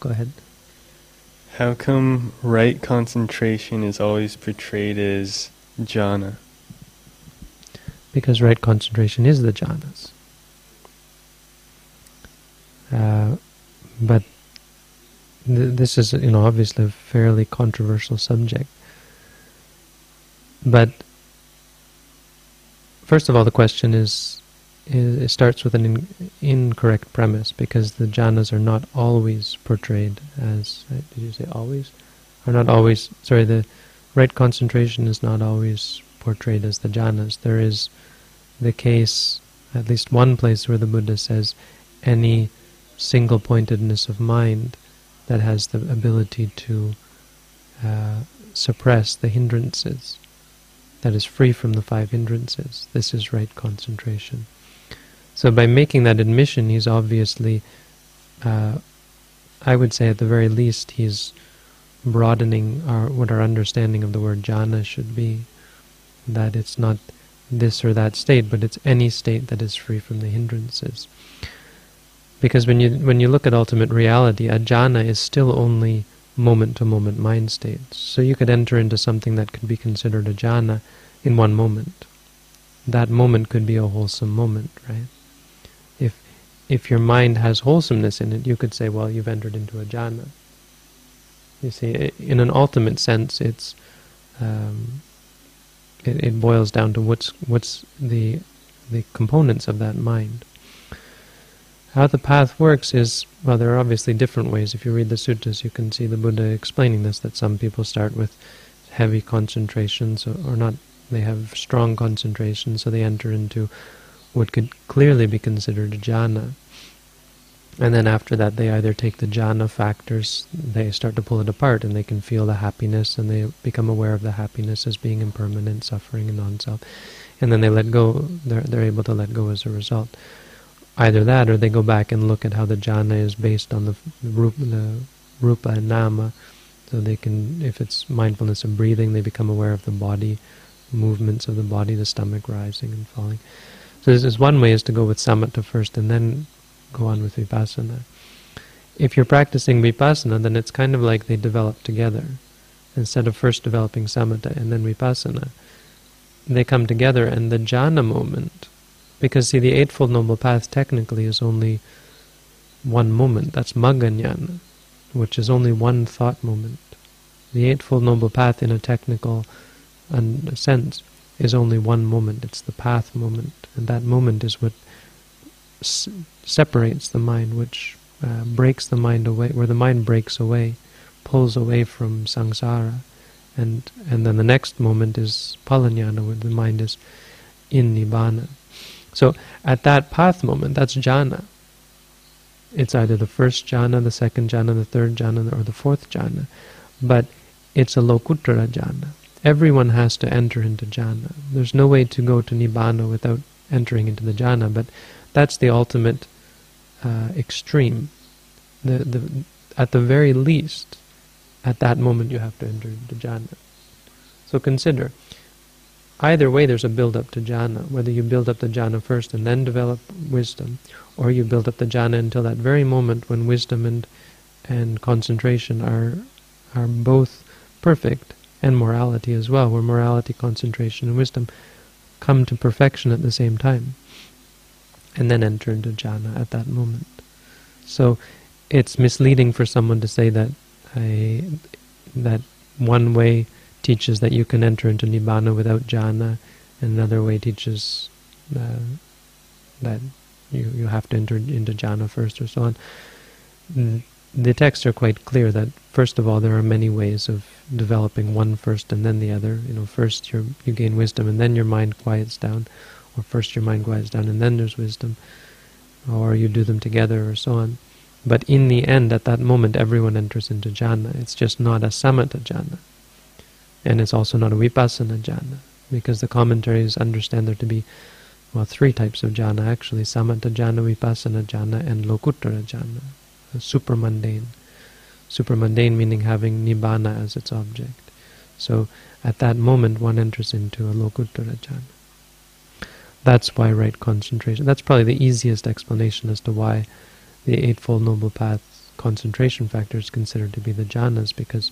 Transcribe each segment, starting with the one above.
Go ahead. How come right concentration is always portrayed as jhana? Because right concentration is the jhanas. Uh, but th this is, you know, obviously a fairly controversial subject. But first of all, the question is, it starts with an in, incorrect premise because the jhanas are not always portrayed as. Did you say always? Are not always. Sorry, the right concentration is not always portrayed as the jhanas. There is the case, at least one place where the Buddha says, any single-pointedness of mind that has the ability to uh, suppress the hindrances, that is free from the five hindrances. This is right concentration. So by making that admission, he's obviously, uh, I would say at the very least, he's broadening our what our understanding of the word jhana should be. That it's not this or that state, but it's any state that is free from the hindrances. Because when you when you look at ultimate reality, a jhana is still only moment-to-moment mind states. So you could enter into something that could be considered a jhana in one moment. That moment could be a wholesome moment, right? If your mind has wholesomeness in it, you could say, well, you've entered into a jhana. You see, in an ultimate sense, it's um, it, it boils down to what's what's the the components of that mind. How the path works is, well, there are obviously different ways. If you read the suttas, you can see the Buddha explaining this, that some people start with heavy concentrations, or, or not, they have strong concentration, so they enter into what could clearly be considered a jhana. And then after that, they either take the jhana factors, they start to pull it apart, and they can feel the happiness, and they become aware of the happiness as being impermanent, suffering, and non-self. And then they let go, they're, they're able to let go as a result either that or they go back and look at how the jhana is based on the rupa, the rupa and nama. So they can, if it's mindfulness of breathing, they become aware of the body, movements of the body, the stomach rising and falling. So this is one way is to go with samatha first and then go on with vipassana. If you're practicing vipassana, then it's kind of like they develop together. Instead of first developing samatha and then vipassana, they come together and the jhana moment because, see, the Eightfold Noble Path technically is only one moment. That's Magga which is only one thought moment. The Eightfold Noble Path, in a technical uh, sense, is only one moment. It's the path moment. And that moment is what separates the mind, which uh, breaks the mind away, where the mind breaks away, pulls away from samsara. And, and then the next moment is phalajnana, where the mind is in nibbana. So at that path moment, that's jhana. It's either the first jhana, the second jhana, the third jhana, or the fourth jhana. But it's a lokuttara jhana. Everyone has to enter into jhana. There's no way to go to nibbana without entering into the jhana, but that's the ultimate uh, extreme. The, the, at the very least, at that moment you have to enter into jhana. So consider, Either way, there's a build-up to jhana, whether you build up the jhana first and then develop wisdom, or you build up the jhana until that very moment when wisdom and and concentration are are both perfect, and morality as well, where morality, concentration, and wisdom come to perfection at the same time, and then enter into jhana at that moment. So it's misleading for someone to say that I, that one way teaches that you can enter into nibbana without jhana, and another way teaches uh, that you you have to enter into jhana first, or so on. The texts are quite clear that first of all there are many ways of developing one first and then the other. You know, first you you gain wisdom and then your mind quiets down, or first your mind quiets down and then there's wisdom, or you do them together, or so on. But in the end, at that moment, everyone enters into jhana. It's just not a samatha jhana. And it's also not a vipassana jhana, because the commentaries understand there to be, well, three types of jhana actually, samatha jhana, vipassana jhana, and lokuttara jhana, super mundane. Super mundane meaning having nibbana as its object. So at that moment one enters into a lokuttara jhana. That's why right concentration, that's probably the easiest explanation as to why the Eightfold Noble Path concentration factor is considered to be the jhanas because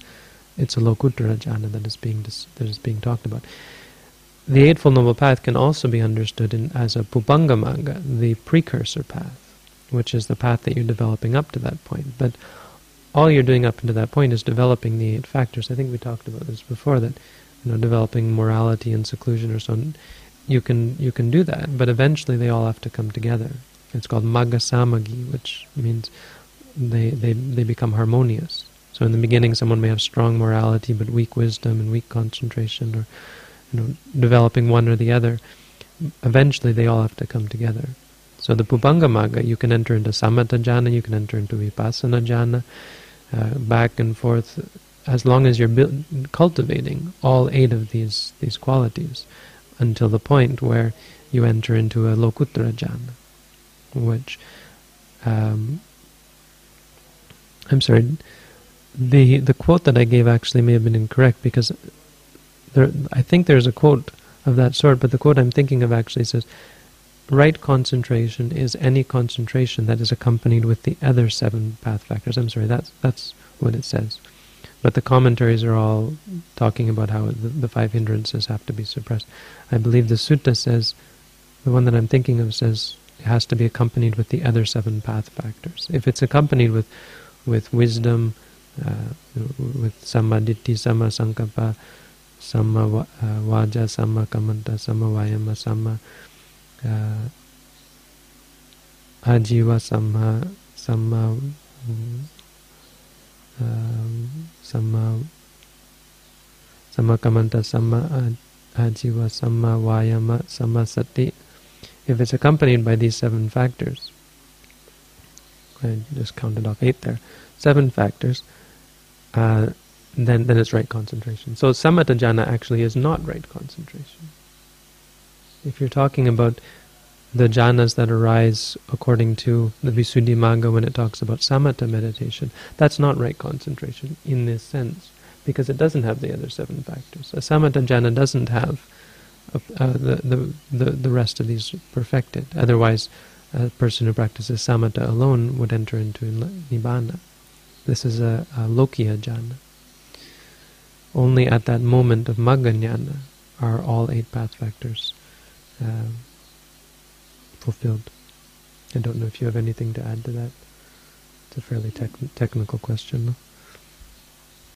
it's a lokuttara jhana that is being that is being talked about. The Eightfold Noble Path can also be understood in, as a Pubbangamagga, the precursor path, which is the path that you're developing up to that point. But all you're doing up to that point is developing the eight factors. I think we talked about this before, that you know, developing morality and seclusion or so you can you can do that, but eventually they all have to come together. It's called Magga Samaggi, which means they, they, they become harmonious. So in the beginning someone may have strong morality but weak wisdom and weak concentration or you know, developing one or the other, eventually they all have to come together. So the Pubbanga you can enter into Samatha jhana, you can enter into Vipassana jhana, uh, back and forth, as long as you're cultivating all eight of these these qualities, until the point where you enter into a Lokuttara jhana, which, um, I'm sorry, the the quote that I gave actually may have been incorrect because there, I think there's a quote of that sort, but the quote I'm thinking of actually says, right concentration is any concentration that is accompanied with the other seven path factors. I'm sorry, that's that's what it says. But the commentaries are all talking about how the, the five hindrances have to be suppressed. I believe the sutta says, the one that I'm thinking of says, it has to be accompanied with the other seven path factors. If it's accompanied with with wisdom, uh, with samadhi, sama sankappa, sama uh, vaca, sama kammanta, sama vayama, sama uh, ajiva, sama sama um, sama sama kammanta, sama ajiva, sama vayama, sama sati. If it's accompanied by these seven factors, I just counted off eight there, seven factors, uh, then then it's right concentration. So samatha jhana actually is not right concentration. If you're talking about the jhanas that arise according to the Visuddhimagga when it talks about samatha meditation, that's not right concentration in this sense, because it doesn't have the other seven factors. A samatha jhana doesn't have uh, the, the, the, the rest of these perfected. Otherwise, a person who practices samatha alone would enter into nibbana. This is a, a Lokiya jhana. Only at that moment of Magga are all eight path factors uh, fulfilled. I don't know if you have anything to add to that. It's a fairly tec technical question.